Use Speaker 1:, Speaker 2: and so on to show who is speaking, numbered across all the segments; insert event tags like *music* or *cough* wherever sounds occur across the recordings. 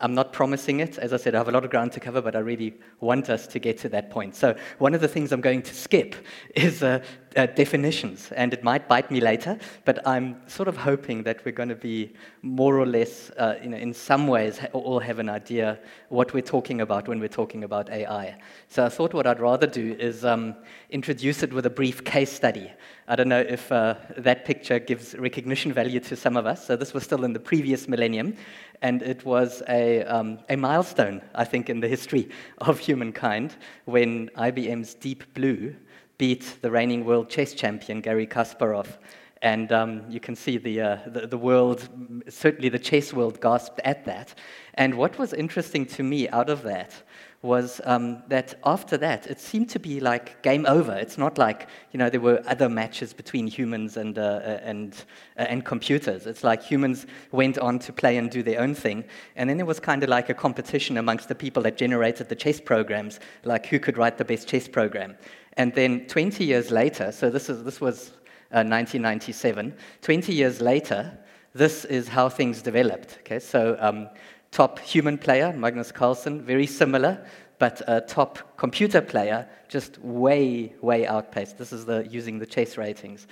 Speaker 1: I'm not promising it. As I said, I have a lot of ground to cover, but I really want us to get to that point. So, one of the things I'm going to skip *laughs* is uh, uh, definitions, and it might bite me later, but I'm sort of hoping that we're going to be more or less, uh, you know, in some ways, ha- all have an idea what we're talking about when we're talking about AI. So, I thought what I'd rather do is um, introduce it with a brief case study. I don't know if uh, that picture gives recognition value to some of us. So, this was still in the previous millennium, and it was a, um, a milestone, I think, in the history *laughs* of humankind when IBM's Deep Blue beat the reigning world chess champion, Garry Kasparov. And um, you can see the, uh, the, the, world, certainly the chess world, gasped at that. And what was interesting to me out of that was um, that after that, it seemed to be like game over. It's not like, you know, there were other matches between humans and, uh, uh, and, uh, and computers. It's like humans went on to play and do their own thing. And then it was kind of like a competition amongst the people that generated the chess programs, like who could write the best chess program. And then 20 years later, so this, is, this was uh, 1997, 20 years later, this is how things developed. Okay, so um, top human player, Magnus Carlsen, very similar, but a top computer player, just way, way outpaced. This is the, using the chess ratings.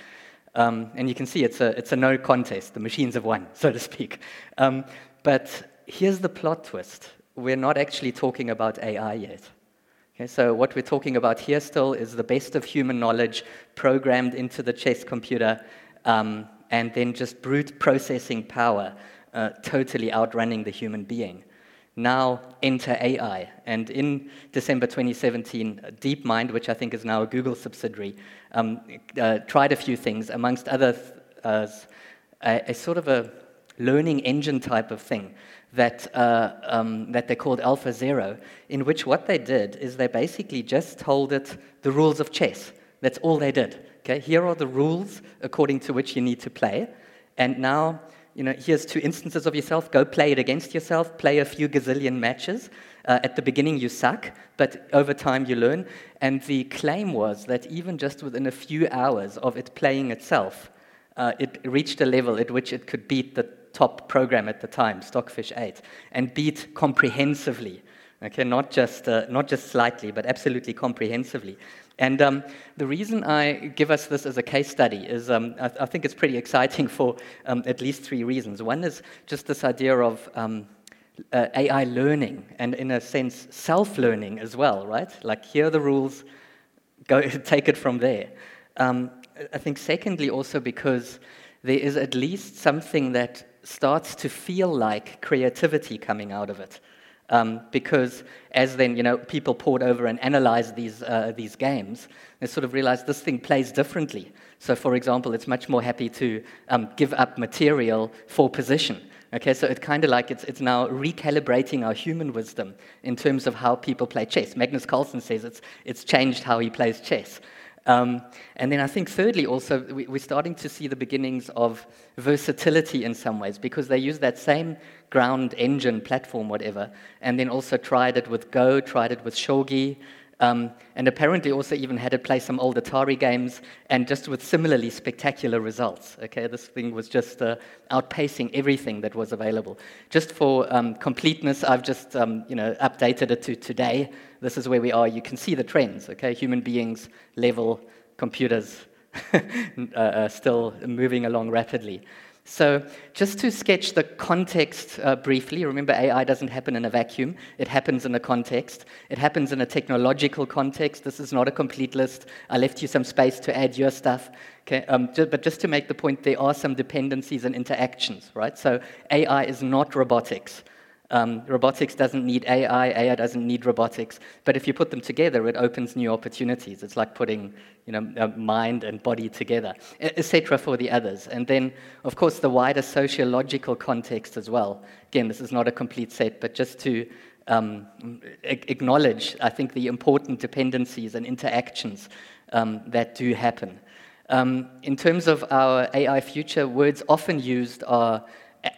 Speaker 1: Um, and you can see it's a, it's a no contest. The machines have won, so to speak. Um, but here's the plot twist we're not actually talking about AI yet. Okay, so what we're talking about here still is the best of human knowledge programmed into the chess computer um, and then just brute processing power uh, totally outrunning the human being. Now enter AI. And in December 2017, DeepMind, which I think is now a Google subsidiary, um, uh, tried a few things, amongst other uh, a, a, sort of a learning engine type of thing that, uh, um, that they called Alpha Zero, in which what they did is they basically just told it the rules of chess. That's all they did. Okay, here are the rules according to which you need to play. And now you know, here's two instances of yourself. Go play it against yourself. Play a few gazillion matches. Uh, at the beginning, you suck, but over time, you learn. And the claim was that even just within a few hours of it playing itself, uh, it reached a level at which it could beat the top program at the time, Stockfish 8, and beat comprehensively. Okay, not just, uh, not just slightly, but absolutely comprehensively. And um, the reason I give us this as a case study is um, I, th- I, think it's pretty exciting *laughs* for um, at least three reasons. One is just this idea of um, uh, AI learning and, in a sense, self learning as well, right? Like, here are the rules, go *laughs* take it from there. Um, I think, secondly, also because there is at least something that starts to feel like creativity coming out of it. Um, because as then you know people pored over and analyzed these uh, these games, they sort of realized this thing plays differently. So, for example, it's much more happy to um, give up material for position. Okay, so it's kind of like it's, it's now recalibrating our human wisdom in terms of how people play chess. Magnus Carlsen says it's, it's changed how he plays chess. Um, and then I think, thirdly, also, we, are starting to see the beginnings of versatility in some ways because they use that same ground engine platform, whatever, and then also tried it with Go, tried it with Shogi, um, and apparently also even had it play some old Atari games, and just with similarly spectacular results. Okay, this thing was just uh, outpacing everything that was available. Just for um, completeness, I've just um, you know updated it to today. This is where we are. You can see the trends. Okay, human beings, level, computers, *laughs* uh, still moving along rapidly. So, just to sketch the context uh, briefly, remember AI doesn't happen in a vacuum, it happens in a context. It happens in a technological context. This is not a complete list. I left you some space to add your stuff. Okay? Um, but just to make the point, there are some dependencies and interactions, right? So, AI is not robotics. Um, robotics doesn't need AI, AI doesn't need robotics. But if you put them together, it opens new opportunities. It's like putting you know, mind and body together, etc. for the others. And then, of course, the wider sociological context as well. Again, this is not a complete set, but just to um, acknowledge, I think, the important dependencies and interactions um, that do happen. Um, in terms of our AI future, words often used are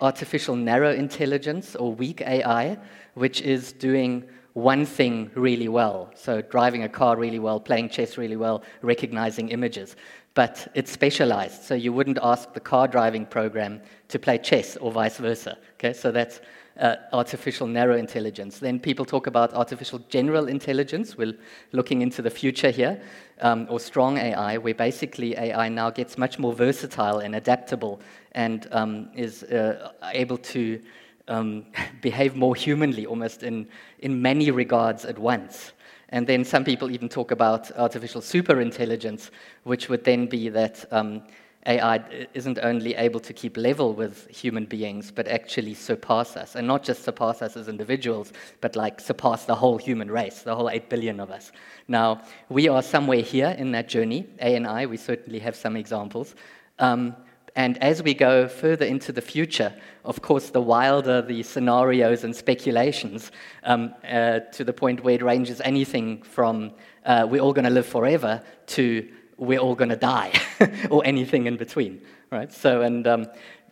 Speaker 1: artificial narrow intelligence or weak AI, which is doing one thing really well. So, driving a car really well, playing chess really well, recognizing images. But it's specialized, so you wouldn't ask the car driving program to play chess or vice versa. Okay, so that's uh, artificial narrow intelligence. Then people talk about artificial general intelligence. We're looking into the future here, um, or strong AI, where basically AI now gets much more versatile and adaptable and um, is uh, able to um, *laughs* behave more humanly, almost in, in many regards at once. And then some people even talk about artificial superintelligence, which would then be that um, AI isn't only able to keep level with human beings, but actually surpass us. And not just surpass us as individuals, but like surpass the whole human race, the whole 8 billion of us. Now, we are somewhere here in that journey, ANI, we certainly have some examples. Um, and as we go further into the future, of course, the wilder the scenarios and speculations, um, uh, to the point where it ranges anything from uh, we're all going to live forever to we're all going to die, *laughs* or anything in between, right? So, and um,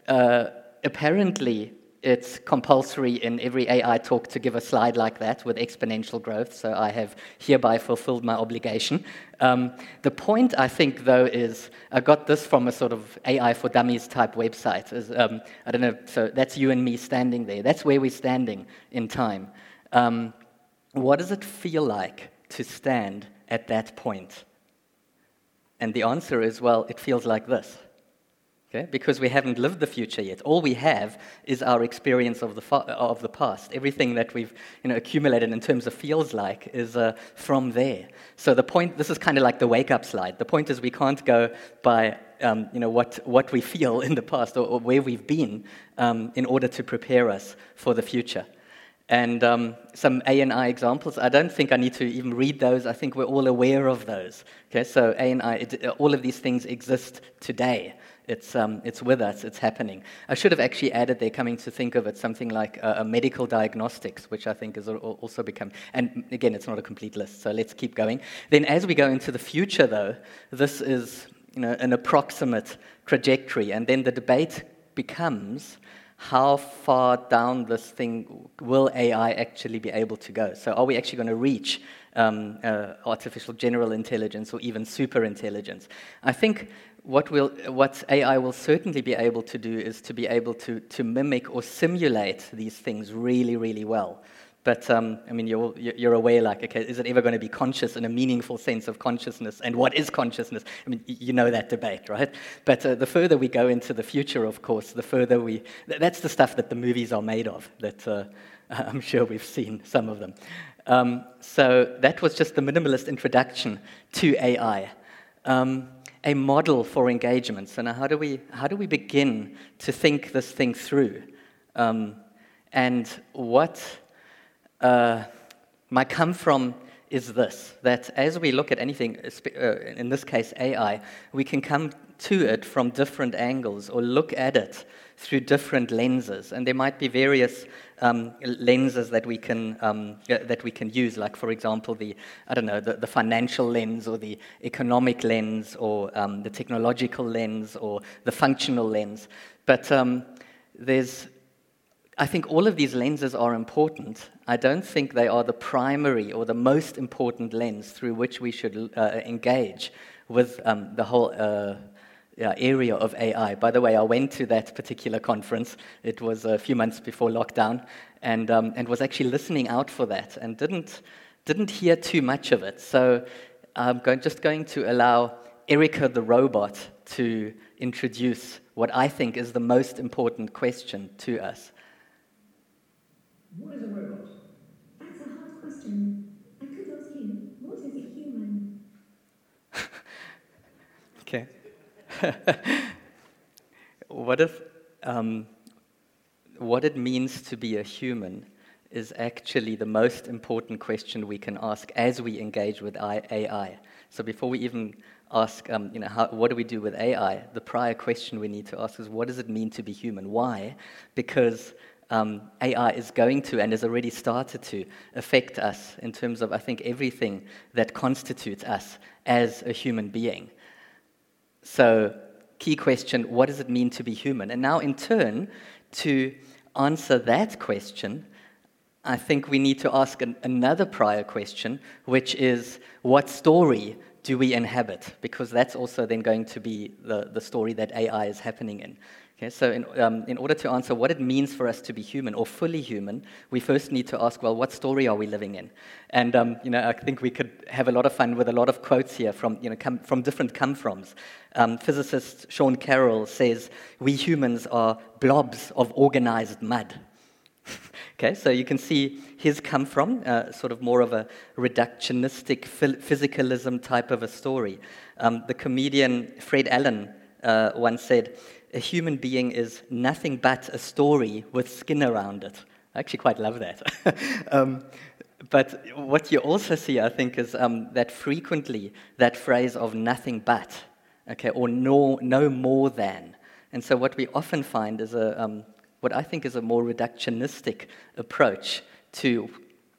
Speaker 1: uh, apparently, it's compulsory in every AI talk to give a slide like that with exponential growth, so I have hereby fulfilled my obligation. Um, the point, I think, though, is I got this from a sort of AI for Dummies type website. Is, um, I don't know, so that's you and me standing there. That's where we're standing in time. Um, what does it feel like to stand at that point? And the answer is well, it feels like this. Okay? Because we haven't lived the future yet. All we have is our experience of the, fa- of the past. Everything that we've you know, accumulated in terms of feels like is uh, from there. So the point, this is kind of like the wake up slide. The point is we can't go by um, you know, what, what we feel *laughs* in the past or, or where we've been um, in order to prepare us for the future. And um, some ANI examples. I don't think I need to even read those. I think we're all aware of those. Okay, so ANI, it, all of these things exist today. It's, um, it's with us, it's happening. I should have actually added there, coming to think of it, something like uh, a medical diagnostics, which I think is also become, and again, it's not a complete list, so let's keep going. Then, as we go into the future, though, this is you know, an approximate trajectory, and then the debate becomes how far down this thing will AI actually be able to go? So, are we actually going to reach um, uh, artificial general intelligence or even super intelligence? I think what, will, what AI will certainly be able to do is to be able to, to mimic or simulate these things really, really well. But um, I mean, you're, you're aware, like, okay, is it ever going to be conscious in a meaningful sense of consciousness? And what is consciousness? I mean, you know that debate, right? But uh, the further we go into the future, of course, the further we. That's the stuff that the movies are made of, that uh, *laughs* I'm sure we've seen some of them. Um, so that was just the minimalist introduction to AI. Um, a model for engagement. So now, how do we, how do we begin to think this thing through? Um, and what uh, my come from is this that as we look at anything, uh, in this case AI, we can come to it from different angles or look at it through different lenses. And there might be various um, lenses that we, can, um, uh, that we can use, like, for example, the, I don't know, the, the financial lens or the economic lens or um, the technological lens or the functional lens. But um, there's I think all of these lenses are important. I don't think they are the primary or the most important lens through which we should uh, engage with um, the whole uh, yeah, area of AI. By the way, I went to that particular conference. It was a few months before lockdown, and, um, and was actually listening out for that and didn't, didn't hear too much of it. So I'm going, just going to allow Erica the robot to introduce what I think is the most important question to us.
Speaker 2: What is a robot? That's a hard question. I could ask you, what is a human? *laughs*
Speaker 1: okay. *laughs* what if um, what it means to be a human is actually the most important question we can ask as we engage with AI. So before we even ask, um, you know, how, what do we do with AI? The prior question we need to ask is, what does it mean to be human? Why? Because um, AI is going to and has already started to affect us in terms of, I think, everything that constitutes us as a human being. So, key question what does it mean to be human? And now, in turn, to answer that question, I think we need to ask an, another prior question, which is what story do we inhabit? Because that's also then going to be the, the story that AI is happening in. Okay, so in, um, in order to answer what it means for us to be human or fully human, we first need to ask, well, what story are we living in? And um, you know, I think we could have a lot of fun with a lot of quotes here from, you know, come, from different come-froms. Um, physicist Sean Carroll says, we humans are blobs of organized mud. *laughs* okay, so you can see his come from, uh, sort of more of a reductionistic physicalism type of a story. Um, the comedian Fred Allen uh, once said, a human being is nothing but a story with skin around it. I actually quite love that. *laughs* um, but what you also see, I think, is um, that frequently that phrase of nothing but, okay, or no, no more than. And so what we often find is a, um, what I think is a more reductionistic approach to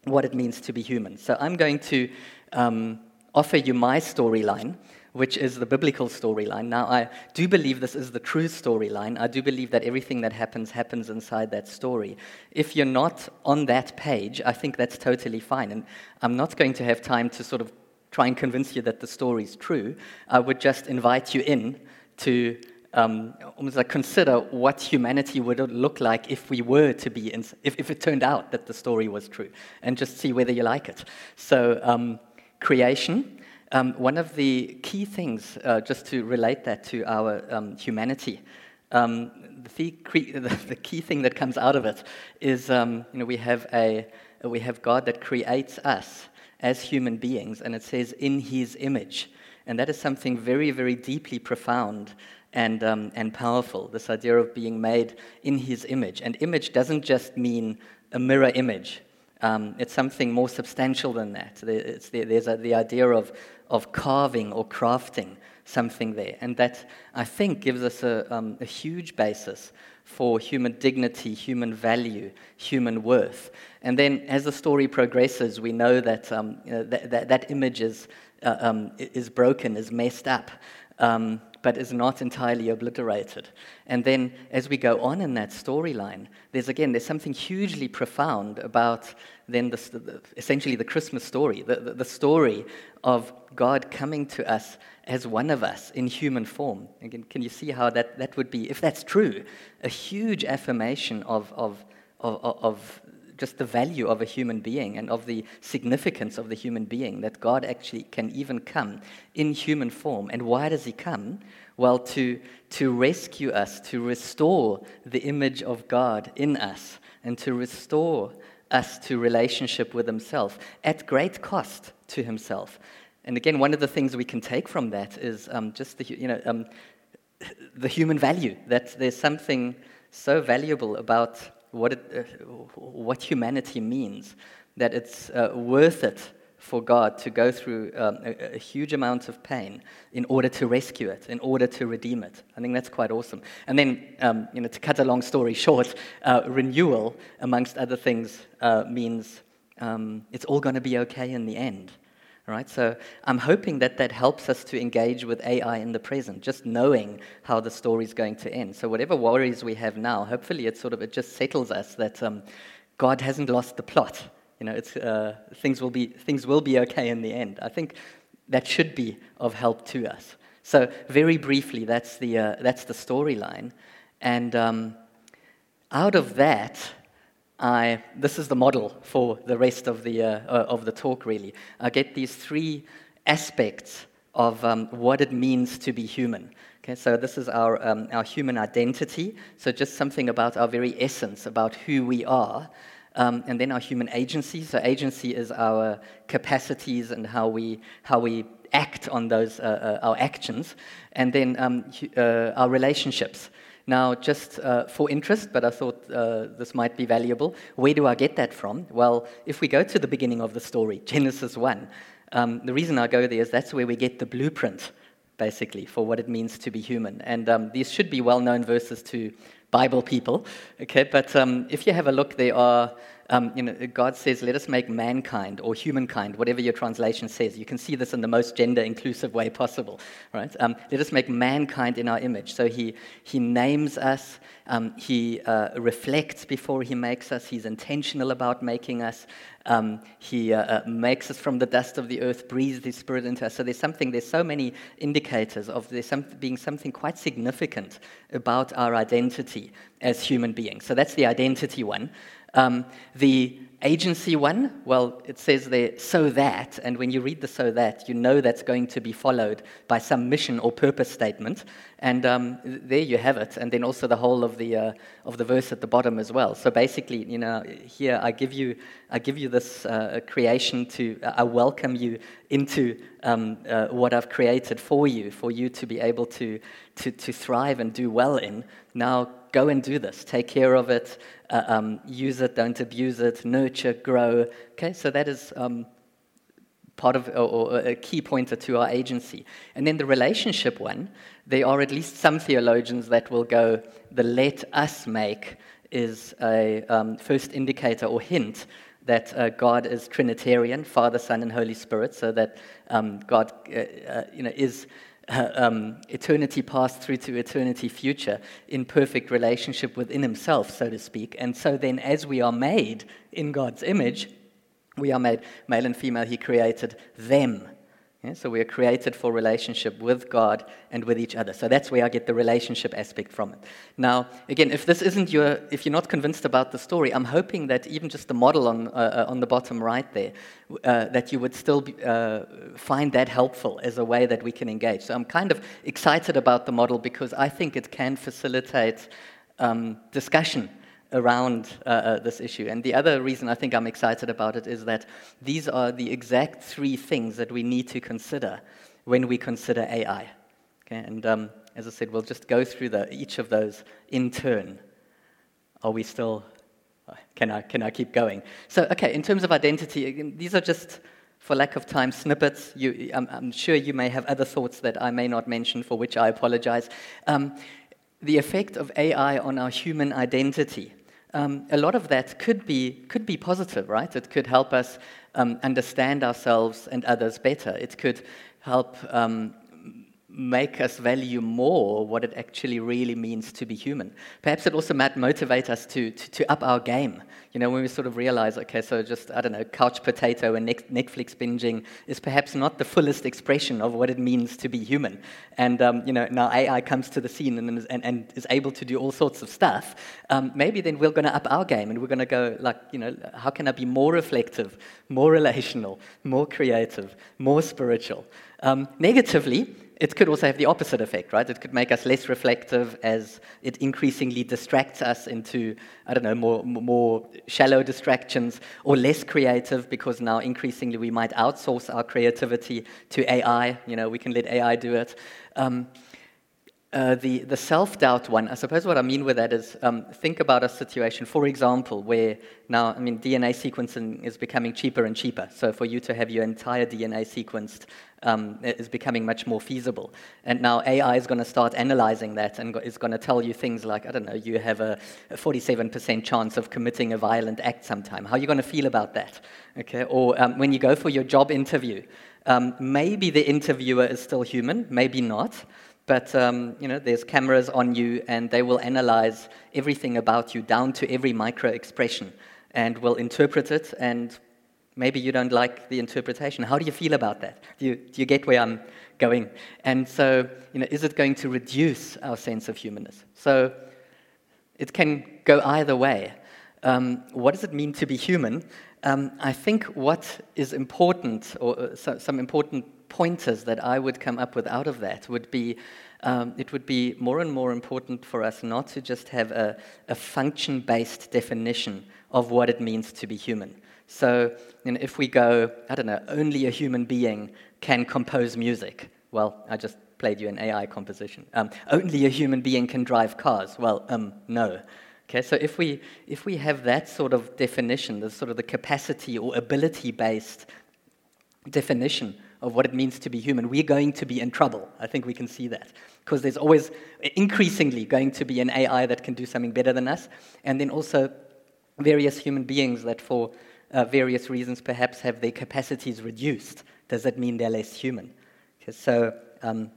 Speaker 1: what it means to be human. So I'm going to um, offer you my storyline which is the biblical storyline. Now, I do believe this is the true storyline. I do believe that everything that happens happens inside that story. If you're not on that page, I think that's totally fine. And I'm not going to have time to sort of try and convince you that the story is true. I would just invite you in to um, almost like consider what humanity would look like if we were to be, in, if, if it turned out that the story was true, and just see whether you like it. So, um, creation, um, one of the key things, uh, just to relate that to our um, humanity, um, *laughs* the, the, key thing that comes out of it is, um, you know, we have a we have God that creates us as human beings, and it says in His image, and that is something very, very deeply profound and um, and powerful. This idea of being made in His image, and image doesn't just mean a mirror image. Um, it's something more substantial than that. The, there's a, the idea of, of carving or crafting something there. And that, I think, gives us a, um, a huge basis for human dignity, human value, human worth. And then as the story progresses, we know that um, you know, that, that, that, image is, uh, um, is broken, is messed up. Um, but is not entirely obliterated. And then as we go on in that storyline, there's again, there's something hugely profound about then the, essentially the Christmas story, the, the, the story of God coming to us as one of us in human form. Again, can you see how that, that would be, if that's true, a huge affirmation of, of, of, of just the value of a human being and of the significance of the human being, that God actually can even come in human form. And why does he come? Well, to, to rescue us, to restore the image of God in us, and to restore us to relationship with himself at great cost to himself. And again, one of the things we can take from that is um, just the, you know, um, the human value, that there's something so valuable about what, it, uh, what humanity means, that it's uh, worth it for God to go through um, a, a, huge amount of pain in order to rescue it, in order to redeem it. I think that's quite awesome. And then, um, you know, to cut a long story short, uh, renewal, amongst other things, uh, means um, it's all going to be okay in the end. Right? So I'm hoping that that helps us to engage with AI in the present, just knowing how the story is going to end. So whatever worries we have now, hopefully it sort of it just settles us that um, God hasn't lost the plot. You know, it's, uh, things will be things will be okay in the end. I think that should be of help to us. So very briefly, that's the uh, that's the storyline, and um, out of that I, this is the model for the rest of the, uh, uh, of the talk, really. I get these three aspects of um, what it means to be human. Okay, so this is our, um, our human identity, so just something about our very essence, about who we are. Um, and then our human agency. So agency is our capacities and how we, how we act on those, uh, uh, our actions. And then um, uh, our relationships. Now, just uh, for interest, but I thought uh, this might be valuable, where do I get that from? Well, if we go to the beginning of the story, *laughs* Genesis 1, um, the reason I go there is that's where we get the blueprint, basically, for what it means to be human. And um, these should be well known verses to Bible people, okay? But um, if you have a look, there are um, you know, God says, let us make mankind or humankind, whatever your translation says. You can see this in the most gender inclusive way possible, right? Um, let us make mankind in our image. So he, he names us, um, he uh, reflects before he makes us, he's intentional about making us. Um, he uh, uh, makes us from the dust of the earth, breathes his spirit into us. So there's something, there's so many indicators of there some, being something quite significant about our identity as human beings. So that's the identity one. Um, the agency one, well, it says there, so that, and when you read the so that, you know that's going to be followed by some mission or purpose statement. And um, there you have it. And then also the whole of the, uh, of the verse at the bottom as well. So basically, you know, here I give you, I give you this uh, creation to, I welcome you into um, uh, what I've created for you, for you to be able to, to, to thrive and do well in. Now go and do this. Take care of it, uh, um, use it, don't abuse it, nurture, grow. Okay, so that is um, part of, or, or, a key pointer to our agency. And then the relationship one, there are at least some theologians that will go, the let us make is a um, first indicator or hint that uh, God is Trinitarian, Father, Son, and Holy Spirit, so that um, God uh, uh, you know, is um, eternity past through to eternity future in perfect relationship within himself, so to speak. And so then, as we are made in God's image, we are made male and female, he created them yeah, so we are created for relationship with God and with each other. So that's where I get the relationship aspect from it. Now, again, if this isn't your, if you're not convinced about the story, I'm hoping that even just the model on, uh, uh on the bottom right there, uh, that you would still be, uh, find that helpful as a way that we can engage. So I'm kind of excited about the model because I think it can facilitate um, discussion around uh, uh, this issue. And the other reason I think I'm excited about it is that these are the exact three things that we need to consider when we consider AI. Okay? And um, as I said, we'll just go through the, each of those in turn. Are we still? Uh, can I, can I keep going? So, okay, in terms of identity, these are just, for lack of time, snippets. You, I'm, I'm, sure you may have other thoughts that I may not mention, for which I apologize. Um, the effect of AI on our human identity um, a lot of that could be, could be positive, right? It could help us um, understand ourselves and others better. It could help um, make us value more what it actually really means to be human. Perhaps it also might motivate us to, to, to, up our game. You know, when we sort of realize, okay, so just, I don't know, couch potato and Netflix binging is perhaps not the fullest expression of what it means to be human. And, um, you know, now AI comes to the scene and, and, and is able to do all sorts of stuff. Um, maybe then we're going to up our game and we're going to go, like, you know, how can I be more reflective, more relational, more creative, more spiritual? Um, negatively, it could also have the opposite effect, right? It could make us less reflective as it increasingly distracts us into, I don't know, more, more shallow distractions, or less creative because now increasingly we might outsource our creativity to AI. You know, we can let AI do it. Um, uh, the, the self doubt one, I suppose what I mean with that is um, think about a situation, for example, where now, I mean, DNA sequencing is becoming cheaper and cheaper. So for you to have your entire DNA sequenced um, is becoming much more feasible. And now AI is going to start analyzing that and is going to tell you things like, I don't know, you have a 47% chance of committing a violent act sometime. How are you going to feel about that? Okay? Or um, when you go for your job interview, um, maybe the interviewer is still human, maybe not. But um, you know, there's cameras on you, and they will analyze everything about you down to every micro expression, and will interpret it. And maybe you don't like the interpretation. How do you feel about that? Do you, do you get where I'm going? And so, you know, is it going to reduce our sense of humanness? So, it can go either way. Um, what does it mean to be human? Um, I think what is important, or uh, so, some important pointers that I would come up with out of that would be um, it would be more and more important for us not to just have a, a function based definition of what it means to be human. So, you know, if we go, I don't know, only a human being can compose music. Well, I just played you an AI composition. Um, only a human being can drive cars. Well, um, no. Okay, so if we, if we have that sort of definition, the sort of the capacity or ability based definition of what it means to be human, we're going to be in trouble. I think we can see that. Because there's always increasingly going to be an AI that can do something better than us. And then also, various human beings that, for uh, various reasons, perhaps have their capacities reduced. Does that mean they're less human? So um,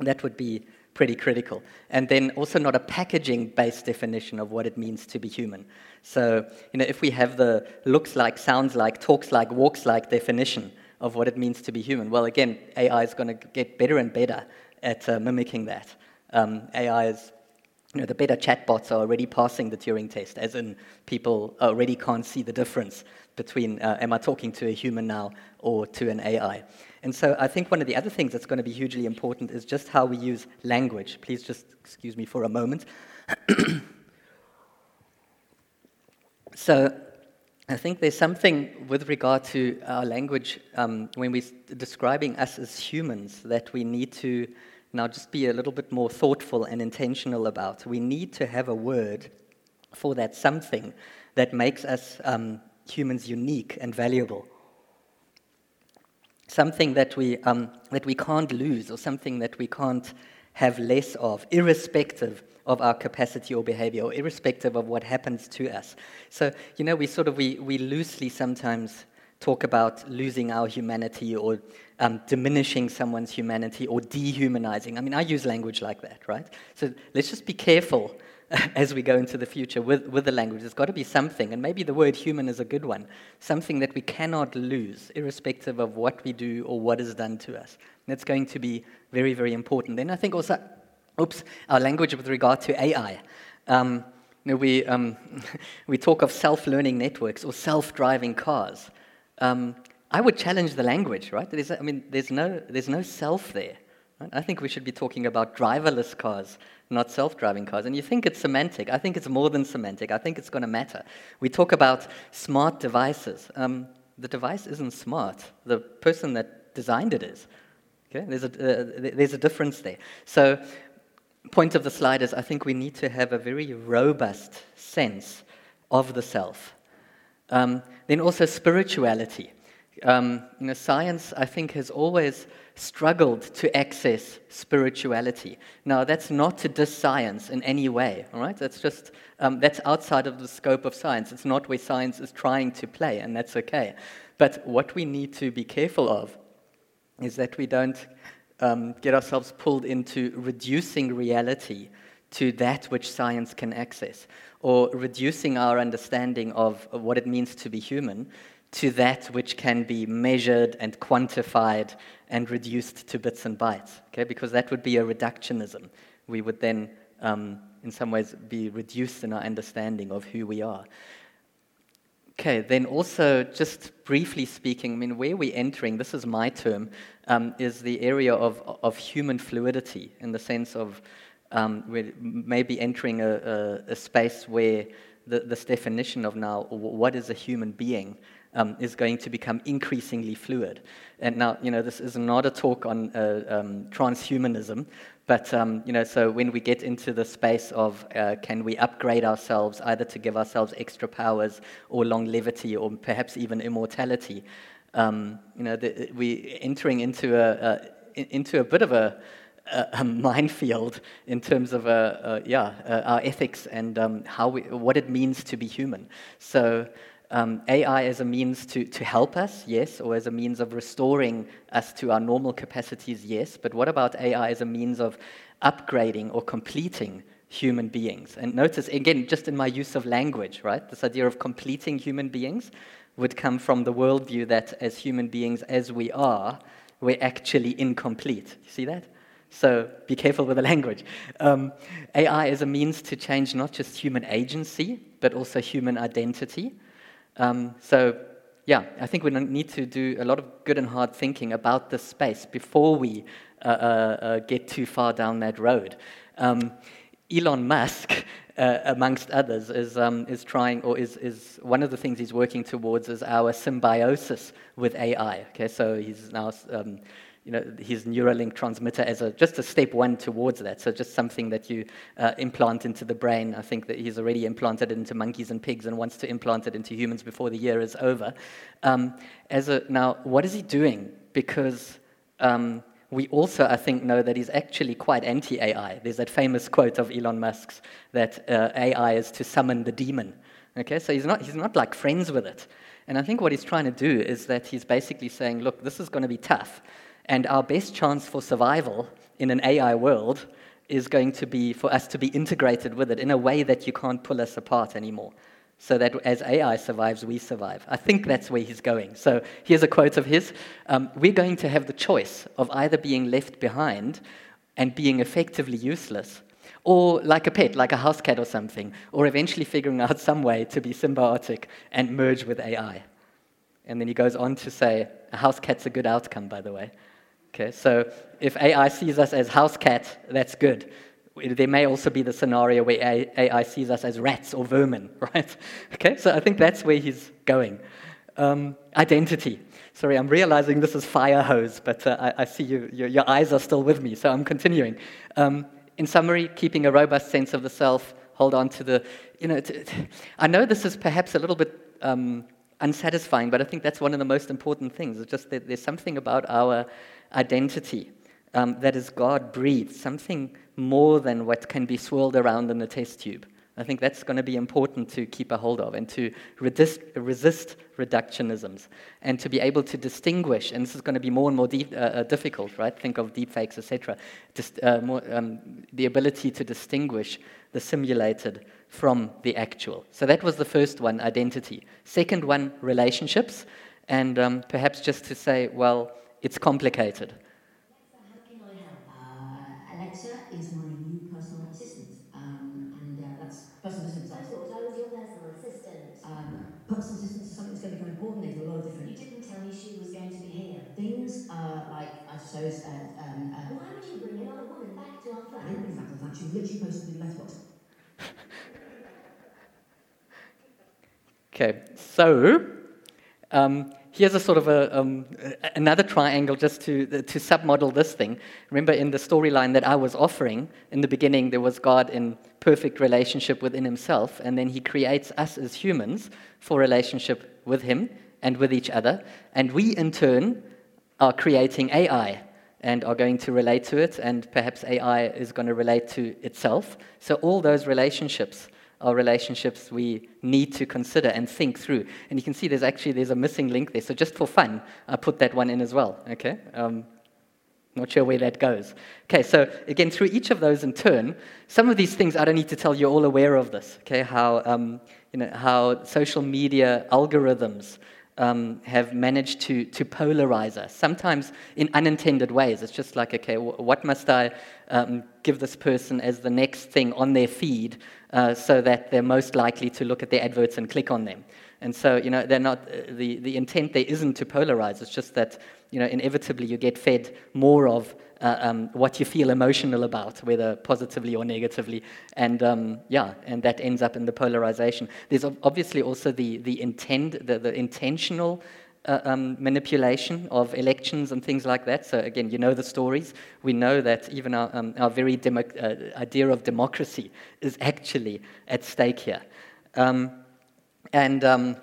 Speaker 1: that would be pretty critical. And then also not a packaging based definition of what it means to be human. So, you know, if we have the looks like, sounds like, talks like, walks like definition of what it means to be human, well, again, AI is going to get better and better at uh, mimicking that. Um, AI is, you know, the better chatbots are already passing the Turing test, as in people already can't see the difference between uh, am I talking to a human now or to an AI. And so I think one of the other things that's going to be hugely important is just how we use language. Please just excuse me for a moment. *coughs* so I think there's something with regard to our language um, when we're describing us as humans that we need to now just be a little bit more thoughtful and intentional about. We need to have a word for that something that makes us um, humans unique and valuable. Something that we, um, that we can't lose or something that we can't have less of, irrespective of our capacity or behavior, or irrespective of what happens to us. So, you know, we sort of, we, we loosely sometimes talk about losing our humanity or um, diminishing someone's humanity or dehumanizing. I mean, I use language like that, right? So let's just be careful *laughs* as we go into the future with, with the language. There's got to be something, and maybe the word human is a good one, something that we cannot lose, irrespective of what we do or what is done to us. And that's going to be very, very important. Then I think also, oops, our language with regard to AI. Um, you know, we, um, *laughs* we talk of self learning networks or self driving cars. Um, I would challenge the language, right? There's, I mean, there's no, there's no self there. Right? I think we should be talking about driverless cars, not self driving cars. And you think it's semantic. I think it's more than semantic. I think it's going to matter. We talk about smart devices. Um, the device isn't smart, the person that designed it is. Okay? There's, a, uh, there's a difference there. So, point of the slide is I think we need to have a very robust sense of the self. Um, then also spirituality. Um, you know, science, I think, has always struggled to access spirituality. Now, that's not to diss science in any way, all right? That's just, um, that's outside of the scope of science. It's not where science is trying to play, and that's okay. But what we need to be careful of is that we don't um, get ourselves pulled into reducing reality to that which science can access, or reducing our understanding of what it means to be human to that which can be measured and quantified and reduced to bits and bytes, okay? Because that would be a reductionism. We would then, um, in some ways, be reduced in our understanding of who we are. Okay, then also, just briefly speaking, I mean, where we're entering, this is my term, um, is the area of, of human fluidity in the sense of um, we're maybe entering a, a, a space where the, this definition of now what is a human being um, is going to become increasingly fluid. And now, you know, this is not a talk on uh, um, transhumanism, but, um, you know, so when we get into the space of uh, can we upgrade ourselves either to give ourselves extra powers or longevity or perhaps even immortality, um, you know, we're entering into a, into a bit of a, a, minefield in terms of uh, uh, yeah, our ethics and um, how we, what it means to be human. So um, AI as a means to, to help us, yes, or as a means of restoring us to our normal capacities, yes, but what about AI as a means of upgrading or completing human beings? And notice, again, just in my use of language, right, this idea of completing human beings would come from the worldview that as human beings as we are, we're actually incomplete. You see that? So be careful with the *laughs* language. Um, AI is a means to change not just human agency, but also human identity. Um, so, yeah, I think we need to do a lot of good and hard thinking about this space before we uh, uh, uh, get too far down that road. Um, Elon Musk, *laughs* uh, amongst others, is, um, is trying, or is, is one of the things he's working towards is our symbiosis with AI. Okay, so he's now um, you know, his Neuralink transmitter as a, just a step one towards that. So just something that you uh, implant into the brain. I think that he's already implanted it into monkeys and pigs and wants to implant it into humans before the year is over. Um, as a, now, what is he doing? Because um, we also, I think, know that he's actually quite anti-AI. There's that famous quote of Elon Musk's that uh, AI is to summon the demon. Okay, so he's not, he's not like friends with it. And I think what he's trying to do is that he's basically saying, look, this is going to be tough. And our best chance for survival in an AI world is going to be for us to be integrated with it in a way that you can't pull us apart anymore. So that as AI survives, we survive. I think that's where he's going. So here's a quote of his um, We're going to have the choice of either being left behind and being effectively useless, or like a pet, like a house cat or something, or eventually figuring out some way to be symbiotic and merge with AI. And then he goes on to say, a house cat's a good outcome, by the way. Okay, so if AI sees us as house cat, that's good. There may also be the scenario where AI sees us as rats or vermin, *laughs* right? Okay, so I think that's where he's going. Um, identity. Sorry, I'm realizing this is fire hose, but uh, I, I, see you, your, your, eyes are still with me, so I'm continuing. Um, in summary, keeping a robust sense of the self, hold on to the, you know, t- t- I know this is perhaps a little bit um, unsatisfying, but I think that's one of the most important things. It's just that there's something about our identity um, that is God breathed, something more than what can be swirled around in a test tube. I think that's going to be important to keep a hold of and to resist, resist reductionisms and to be able to distinguish. And this is going to be more and more deep, uh, uh difficult, right? Think of deepfakes, etc. Uh, um, the ability to distinguish the simulated from the actual. So that was the first one, identity. Second one, relationships. And um, perhaps just to say, well, it's complicated.
Speaker 3: Uh, Alexa is my new personal assistant, um, and uh, that's personal assistant.
Speaker 4: I thought I was your personal assistant.
Speaker 3: Um, personal assistant is something that's going to become important. They do a lot of different.
Speaker 4: You didn't tell me she was going to be here.
Speaker 3: Things uh, like I suppose. Uh, um,
Speaker 4: uh, Why would you bring another woman back to our flat?
Speaker 3: I didn't bring back to the flat. She literally posted in the letterbox.
Speaker 1: Okay, so. Um, here's a sort of a, um, another triangle just to, to submodel this thing. Remember, in the storyline that I was offering, in the beginning, there was God in perfect relationship within himself, and then he creates us as humans for relationship with him and with each other. And we, in turn, are creating AI and are going to relate to it, and perhaps AI is going to relate to itself. So, all those relationships are relationships we need to consider and think through. And you can see there's actually there's a missing link there. So just for fun, I put that one in as well. Okay. Um, not sure where that goes. Okay, so again, through each of those in turn, some of these things I don't need to tell you, you're all aware of this. Okay, how um, you know how social media algorithms um, have managed to, to polarize us, sometimes in unintended ways. It's just like, okay, what must I um, give this person as the next thing on their feed uh, so that they're most likely to look at their adverts and click on them? And so, you know, they're not, uh, the, the intent there isn't to polarize. It's just that, you know, inevitably you get fed more of uh, um, what you feel emotional about, whether positively or negatively. And um, yeah, and that ends up in the polarization. There's obviously also the, the, intend, the, the intentional uh, um, manipulation of elections and things like that. So again, you know the stories. We know that even our, um, our very demo- uh, idea of democracy is actually at stake here. Um, and um,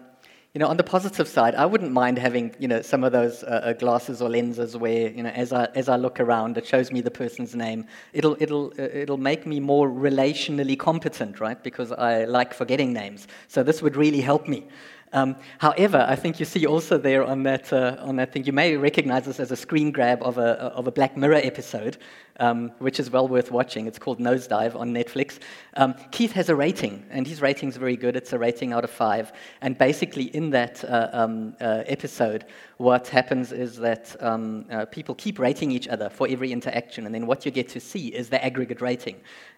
Speaker 1: you know, on the positive side, I wouldn't mind having, you know, some of those uh, uh, glasses or lenses where, you know, as I, as I look around, it shows me the person's name. It'll, it'll, uh, it'll make me more relationally competent, right? Because I like forgetting names. So this would really help me. Um, however, I think you see also there on that, uh, on that thing, you may recognize this as a screen grab of a, of a Black Mirror episode, um, which is well worth watching. It's called Nosedive on Netflix. Um, Keith has a rating, and his rating is very good. It's a rating out of five. And basically, in that uh, um, uh, episode, what happens is that um, uh, people keep rating each other for every interaction, and then what you get to see is the aggregate rating.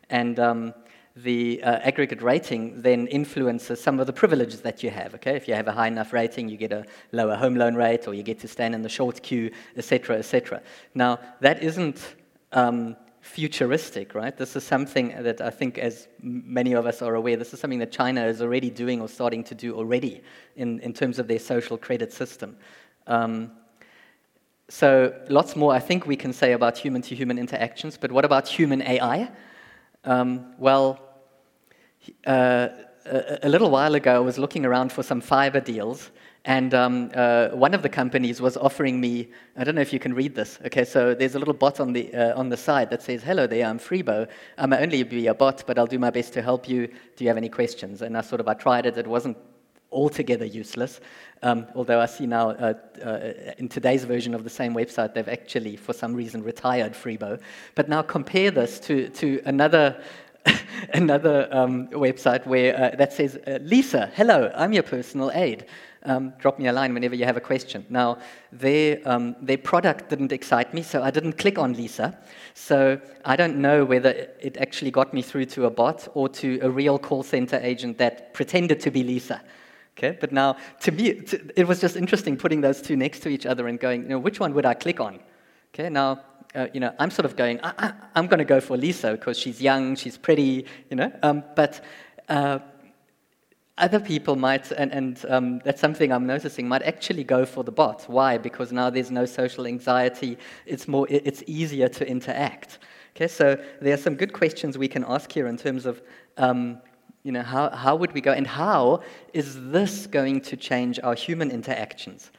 Speaker 1: And um, the uh, aggregate rating then influences some of the privileges that you have. Okay, if you have a high enough rating, you get a lower home loan rate, or you get to stand in the short queue, etc., etc. Now that isn't um, futuristic, right? This is something that I think, as many of us are aware, this is something that China is already doing or starting to do already in, in terms of their social credit system. Um, so lots more I think we can say about human-to-human interactions, but what about human AI? Um, well, uh, a, a, little while ago, I was looking around for some fiber deals, And um, uh, one of the companies was offering me, I don't know if you can read this. Okay, so there's a little bot on the, uh, on the side that says, Hello there, I'm Freebo. I'm only be a bot, but I'll do my best to help you. Do you have any questions? And I sort of, I tried it. It wasn't altogether useless. Um, although I see now uh, uh, in today's version of the same website, they've actually, for some reason, retired Freebo. But now compare this to, to another *laughs* another um, website where uh, that says, uh, Lisa, hello, I'm your personal aide. Um, drop me a line whenever you have a question. Now, their, um, their product didn't excite me, so I didn't click on Lisa. So I don't know whether it actually got me through to a bot or to a real call center agent that pretended to be Lisa. Okay, but now to me, to, it was just interesting putting those two next to each other and going, you know, which one would I click on? Okay, now uh, you know, I'm sort of going, I, am going to go for Lisa because she's young, she's pretty, you know. Um, but uh, other people might, and, and um, that's something I'm noticing, might actually go for the bot. Why? Because now there's no social anxiety. It's more, it's easier to interact. Okay, so there are some good questions we can ask here in terms of, um, you know, how, how would we go, and how is this going to change our human interactions?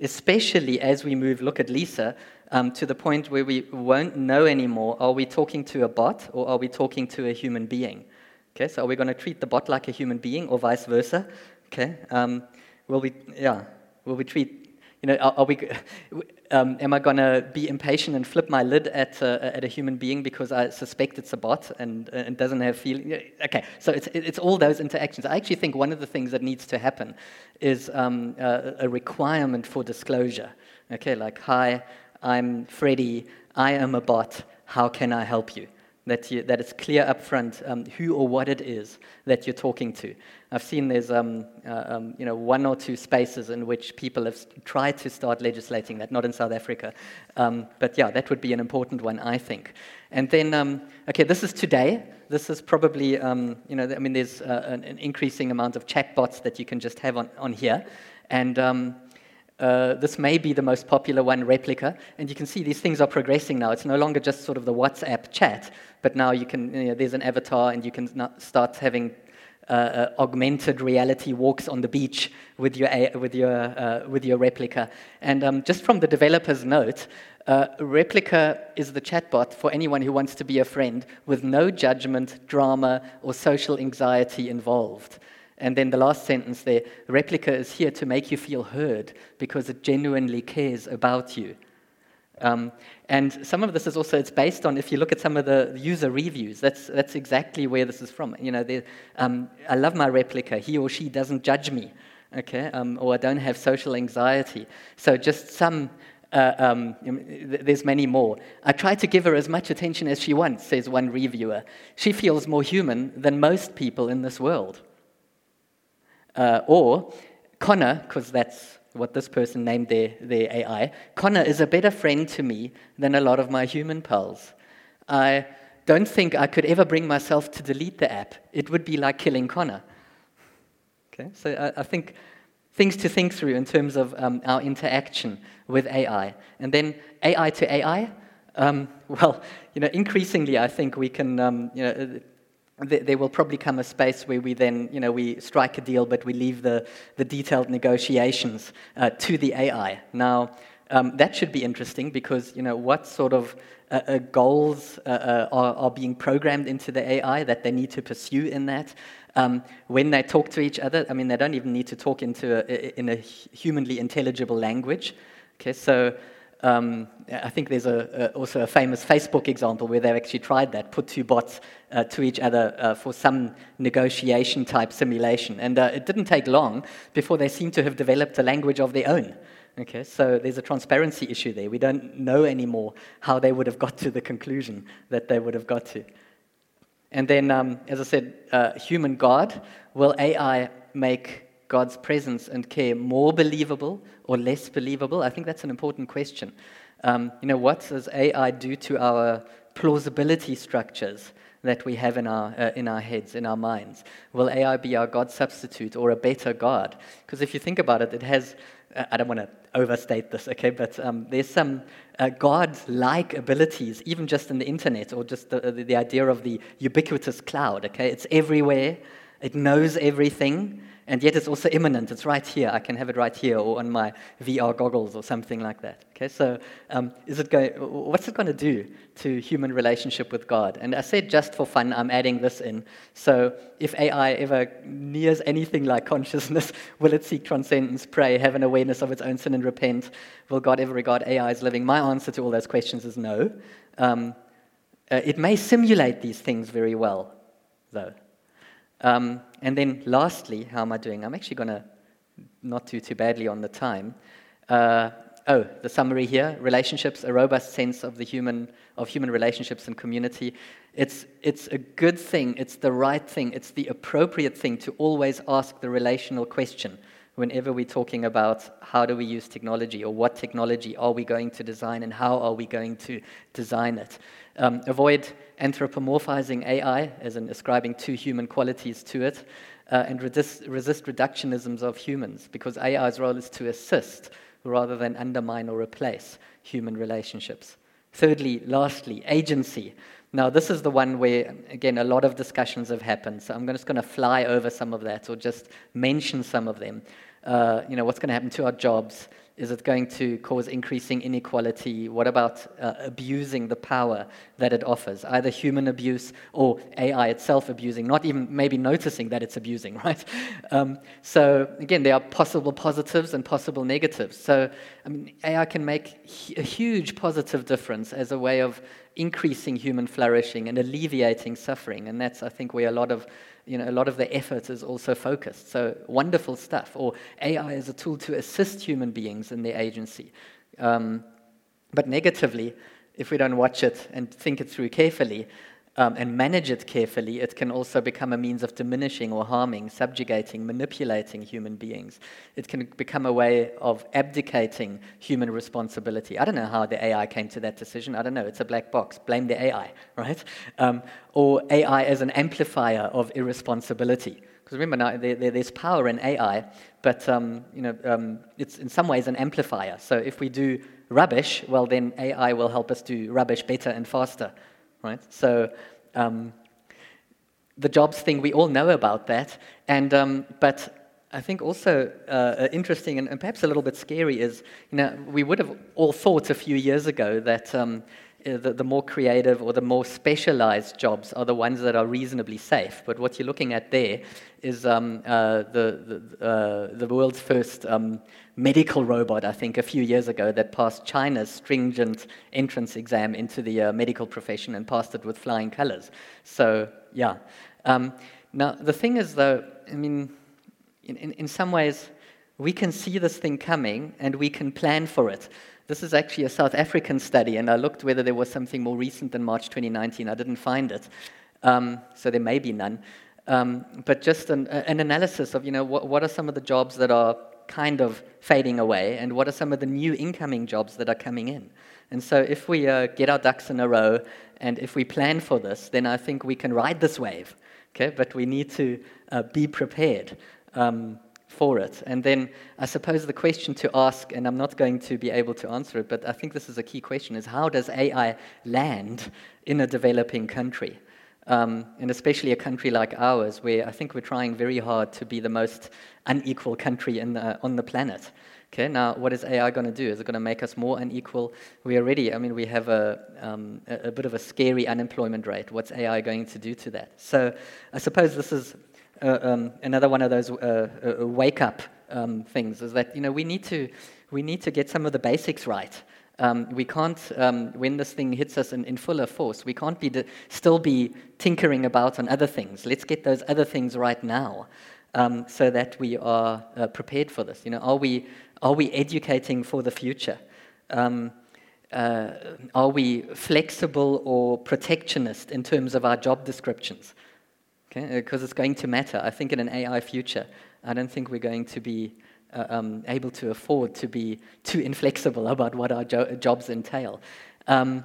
Speaker 1: Especially as we move, look at Lisa, um, to the point where we won't know anymore are we talking to a bot or are we talking to a human being? Okay, so are we going to treat the bot like a human being or vice versa? Okay, um, will we, yeah, will we treat, you know, are, are we, *laughs* um, am I going to be impatient and flip my lid at, uh, at a human being because I suspect it's a bot and, and doesn't have feeling? Okay, so it's, it's all those interactions. I actually think one of the things that needs to happen is um, a requirement for disclosure. Okay, like, hi, I'm Freddie, I am a bot, how can I help you? That, you, that it's clear up front um, who or what it is that you're talking to. I've seen there's um, uh, um, you know, one or two spaces in which people have tried to start legislating that, not in South Africa. Um, but yeah, that would be an important one, I think. And then, um, okay, this is today. This is probably, you know, I mean, there's uh, an, an, increasing amount of chatbots that you can just have on, on here. And uh, this may be the most popular one, Replika. And you can see these things are progressing now. It's no longer just sort of the WhatsApp chat, but now you can, you know, there's an avatar and you can start having uh, uh, augmented reality walks on the beach with your, with your, uh, with your Replika. And um, just from the developer's note, uh, Replika is the chatbot for anyone who wants to be a friend with no judgment, drama, or social anxiety involved. And then the last sentence there Replika is here to make you feel heard because it genuinely cares about you. Um, and some of this is also it's based on if you look at some of the user reviews that's that's exactly where this is from you know um, i love my Replika. he or she doesn't judge me okay um, or i don't have social anxiety so just some uh, um, there's many more. I try to give her as much attention as she wants, says one reviewer. She feels more human than most people in this world. Uh, or Connor, because that's what this person named their, their AI, Connor is a better friend to me than a lot of my human pals. I don't think I could ever bring myself to delete the app. It would be like killing Connor. Okay, so I, I think things to think through in terms of um, our interaction with AI. And then AI to AI, um, *laughs* well, you know, increasingly I think we can, um, you know, there will probably come a space where we then, you know, we strike a deal, but we leave the, the detailed negotiations uh, to the AI. Now, um, that should be interesting because, you know, what sort of uh, uh, goals uh, uh, are, are, being programmed into the AI that they need to pursue in that? Um, when they talk to each other, I mean, they don't even need to talk into a, in a humanly intelligible language. Okay, so um, I think there's a, a, also a famous Facebook example where they've actually tried that, put two bots uh, to each other uh, for some negotiation type simulation. And uh, it didn't take long before they seemed to have developed a language of their own. Okay, so there's a transparency issue there. We don't know anymore how they would have got to the conclusion that they would have got to. And then, um, as I said, uh, human God, will AI make God's presence and care more believable or less believable? I think that's an important question. Um, you know, what does AI do to our plausibility structures that we have in our, uh, in our heads, in our minds? Will AI be our God substitute or a better God? Because if you think about it, it has, uh, I don't want to overstate this, okay, but um, there's some uh, God like abilities, even just in the internet or just the, the, the idea of the ubiquitous cloud, okay? It's everywhere. It knows everything, and yet it's also immanent. It's right here. I can have it right here or on my VR goggles or something like that. Okay, so um, is it going, what's it going to do to human relationship with God? And I said just for fun, I'm adding this in. So if AI ever nears anything like consciousness, *laughs* will it seek transcendence, pray, have an awareness of its own sin and repent? Will God ever regard AI as living? My answer to all those questions is no. Um, uh, it may simulate these things very well, though. Um, and then lastly, how am I doing? I'm actually going to not do too badly on the time. Uh, oh, the summary here: relationships, a robust sense of the human of human relationships and community. It's it's a good thing. It's the right thing. It's the appropriate thing to always ask the relational question whenever we're talking about how do we use technology or what technology are we going to design and how are we going to design it. Um, avoid anthropomorphizing AI, as in ascribing two human qualities to it, uh, and resist, resist reductionisms of humans, because AI's role is to assist rather than undermine or replace human relationships. Thirdly, lastly, agency. Now, this is the one where, again, a lot of discussions have happened. So I'm just going to fly over some of that or just mention some of them. Uh, you know, what's going to happen to our jobs? Is it going to cause increasing inequality? What about uh, abusing the power that it offers? Either human abuse or AI itself abusing, not even maybe noticing that it's abusing, *laughs* right? Um, so, again, there are possible positives and possible negatives. So, I mean, AI can make a huge positive difference as a way of increasing human flourishing and alleviating suffering. And that's, I think, where a lot of you know, a lot of the effort is also focused. So wonderful stuff. Or AI is a tool to assist human beings in their agency. Um, but negatively, if we don't watch it and think it through carefully, um, and manage it carefully, it can also become a means of diminishing or harming, subjugating, manipulating human beings. It can become a way of abdicating human responsibility. I don't know how the AI came to that decision. I don't know. It's a black box. Blame the AI, *laughs* right? Um, or AI as an amplifier of irresponsibility. Because remember now, there, there, there's power in AI, but um, you know, um, it's in some ways an amplifier. So if we do rubbish, well, then AI will help us do rubbish better and faster right? So um, the jobs thing, we all know about that. And, um, but I think also uh, interesting and, and, perhaps a little bit scary is, you know, we would have all thought a few years ago that um, uh, the, the, more creative or the more specialized jobs are the ones that are reasonably safe. But what you're looking at there is um, uh, the, the, uh, the, world's first um, medical robot, I think, a few years ago that passed China's stringent entrance exam into the uh, medical profession and passed it with flying colors. So, yeah. Um, now, the thing is, though, I mean, in, in, in some ways, we can see this thing coming and we can plan for it. This is actually a South African study, and I looked whether there was something more recent than March 2019. I didn't find it. Um, so there may be none. Um, but just an, an, analysis of, you know, what, what are some of the jobs that are kind of fading away, and what are some of the new incoming jobs that are coming in. And so, if we uh, get our ducks in a row and if we plan for this, then I think we can ride this wave. Okay, but we need to uh, be prepared. Um, for it. And then I suppose the question to ask, and I'm not going to be able to answer it, but I think this is a key question, is how does AI land in a developing country? Um, and especially a country like ours, where I think we're trying very hard to be the most unequal country the, on the planet. Okay, now what is AI going to do? Is it going to make us more unequal? We already, I mean, we have a, um, a, a, bit of a scary unemployment rate. What's AI going to do to that? So I suppose this is uh, um, another one of those uh, uh, wake up um, things is that you know we need to we need to get some of the basics right. Um, we can't, um, when this thing hits us in, in fuller force, we can't be still be tinkering about on other things. Let's get those other things right now, um, so that we are uh, prepared for this. You know, are we are we educating for the future? Um, uh, are we flexible or protectionist in terms of our job descriptions? Because uh, it's going to matter. I think in an AI future, I don't think we're going to be uh, um, able to afford to be too inflexible about what our jo- jobs entail. Um,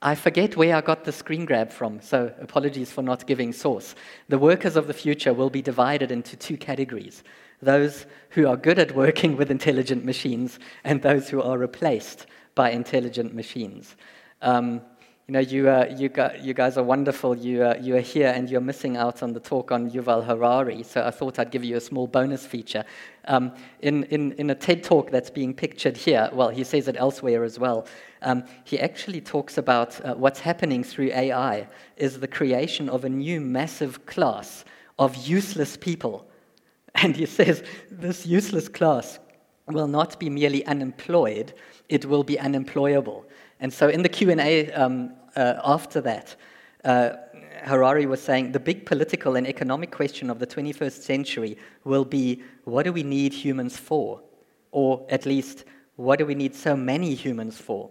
Speaker 1: I forget where I got the screen grab from, so apologies for not giving source. The workers of the future will be divided into two categories those who are good at working with intelligent machines and those who are replaced by intelligent machines. Um, you know, you, uh, you, gu- you guys are wonderful. You, uh, you are here and you're missing out on the talk on Yuval Harari. So I thought I'd give you a small bonus feature. Um, in, in, in a TED talk that's being pictured here, well, he says it elsewhere as well, um, he actually talks about uh, what's happening through AI is the creation of a new massive class of useless people. *laughs* And he says this useless class will not be merely unemployed, it will be unemployable. And so in the Q&A um, uh, after that, uh, Harari was saying the big political and economic question of the 21st century will be what do we need humans for? Or at least, what do we need so many humans for?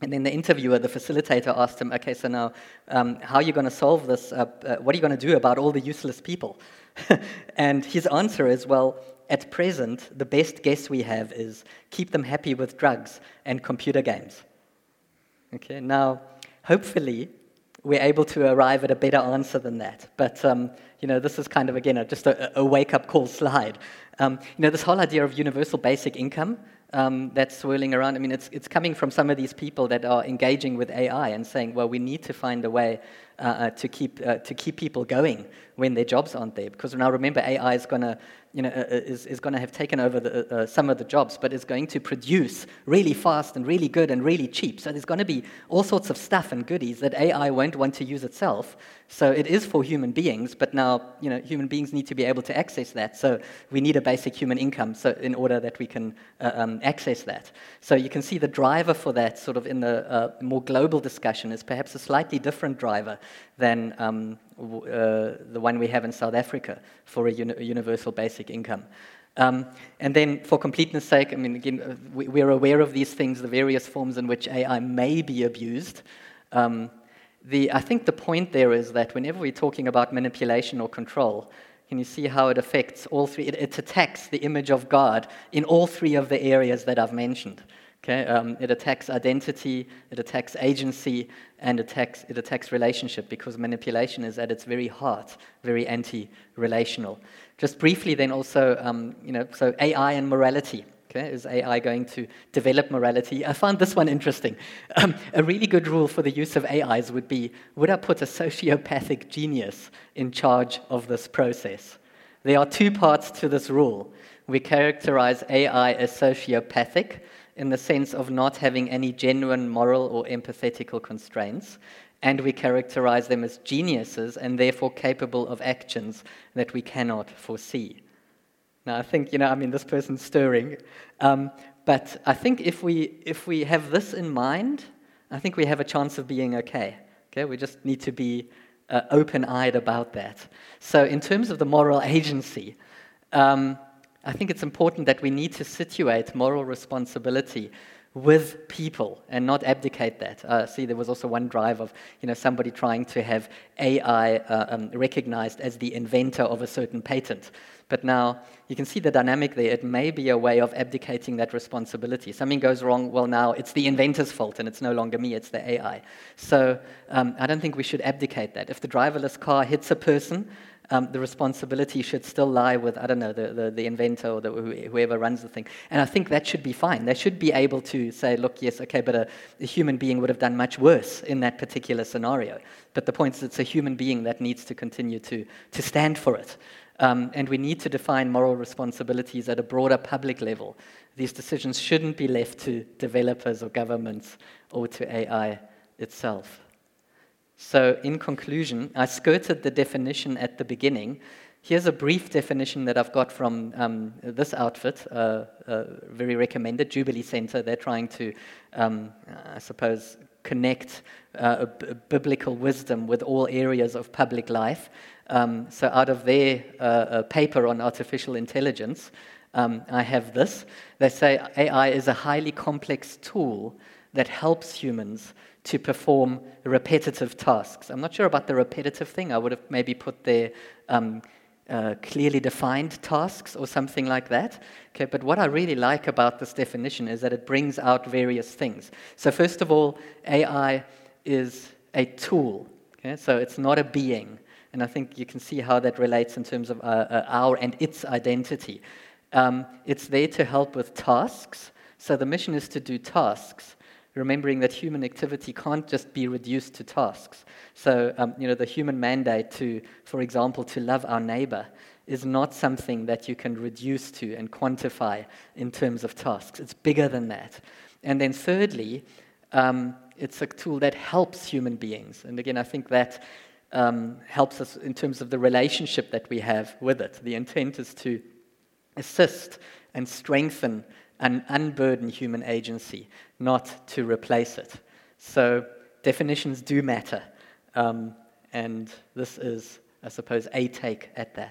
Speaker 1: And then the interviewer, the facilitator, asked him, okay, so now, um, how are you going to solve this? Uh, uh, what are you going to do about all the useless people? *laughs* and his answer is, well, at present, the best guess we have is keep them happy with drugs and computer games. Okay, now, hopefully, we're able to arrive at a better answer than that. But, um, you know, this is kind of, again, a, just a, a wake up call slide. Um, you know, this whole idea of universal basic income um, that's swirling around, I mean, it's, it's coming from some of these people that are engaging with AI and saying, well, we need to find a way uh, uh, to, keep, uh, to keep people going when their jobs aren't there. Because now remember, AI is going to you know, uh, uh, is, is going to have taken over the, uh, some of the jobs, but is going to produce really fast and really good and really cheap. So there's going to be all sorts of stuff and goodies that AI won't want to use itself. So it is for human beings, but now you know, human beings need to be able to access that. So we need a basic human income so in order that we can uh, um, access that. So you can see the driver for that, sort of in the uh, more global discussion, is perhaps a slightly different driver than um, uh, the one we have in South Africa for a, uni- universal basic income. Um, and then, for completeness' sake, I mean, again, uh, we, are aware of these things, the various forms in which AI may be abused. Um, the, I think the point there is that whenever we're talking about manipulation or control, can you see how it affects all three? It, it attacks the image of God in all three of the areas that I've mentioned. Okay, um, it attacks identity, it attacks agency, and attacks, it attacks relationship because manipulation is at its very heart very anti-relational. Just briefly, then also, um, you know, so AI and morality. Okay, is AI going to develop morality? I found this one interesting. *laughs* Um, a really good rule for the use of AIs would be: Would I put a sociopathic genius in charge of this process? There are two parts to this rule. We characterize AI as sociopathic in the sense of not having any genuine moral or empathetical constraints, and we characterize them as geniuses and therefore capable of actions that we cannot foresee. Now, I think, you know, I mean, this person's stirring, um, but I think if we, if we have this in mind, I think we have a chance of being okay. Okay, we just need to be uh, open eyed about that. So, in terms of the moral agency, um, I think it's important that we need to situate moral responsibility with people and not abdicate that. Uh, see, there was also one drive of you know somebody trying to have AI uh, um, recognized as the inventor of a certain patent. But now you can see the dynamic there. It may be a way of abdicating that responsibility. Something goes wrong, well, now it's the inventor's fault and it's no longer me, it's the AI. So um, I don't think we should abdicate that. If the driverless car hits a person, um, the responsibility should still lie with, I don't know, the, the, the inventor or the, whoever runs the thing. And I think that should be fine. They should be able to say, look, yes, okay, but a, a human being would have done much worse in that particular scenario. But the point is, it's a human being that needs to continue to, to stand for it. Um, and we need to define moral responsibilities at a broader public level. These decisions shouldn't be left to developers or governments or to AI itself. So, in conclusion, I skirted the definition at the beginning. Here's a brief definition that I've got from um, this outfit, uh, uh, very recommended, Jubilee Center. They're trying to, um, I suppose, connect uh, biblical wisdom with all areas of public life. Um, so, out of their uh, paper on artificial intelligence, um, I have this. They say AI is a highly complex tool that helps humans to perform repetitive tasks. I'm not sure about the repetitive thing. I would have maybe put there um, uh, clearly defined tasks or something like that. Okay, but what I really like about this definition is that it brings out various things. So first of all, AI is a tool. Okay, so it's not a being, and I think you can see how that relates in terms of uh, uh, our and its identity. Um, it's there to help with tasks. So the mission is to do tasks remembering that human activity can't just be reduced to tasks. So, um, you know, the human mandate to, for example, to love our neighbor is not something that you can reduce to and quantify in terms of tasks. It's bigger than that. And then, thirdly, um, it's a tool that helps human beings. And again, I think that um, helps us in terms of the relationship that we have with it. The intent is to assist and strengthen and unburden human agency, not to replace it. So, definitions do matter. Um, and this is, I suppose, a take at that.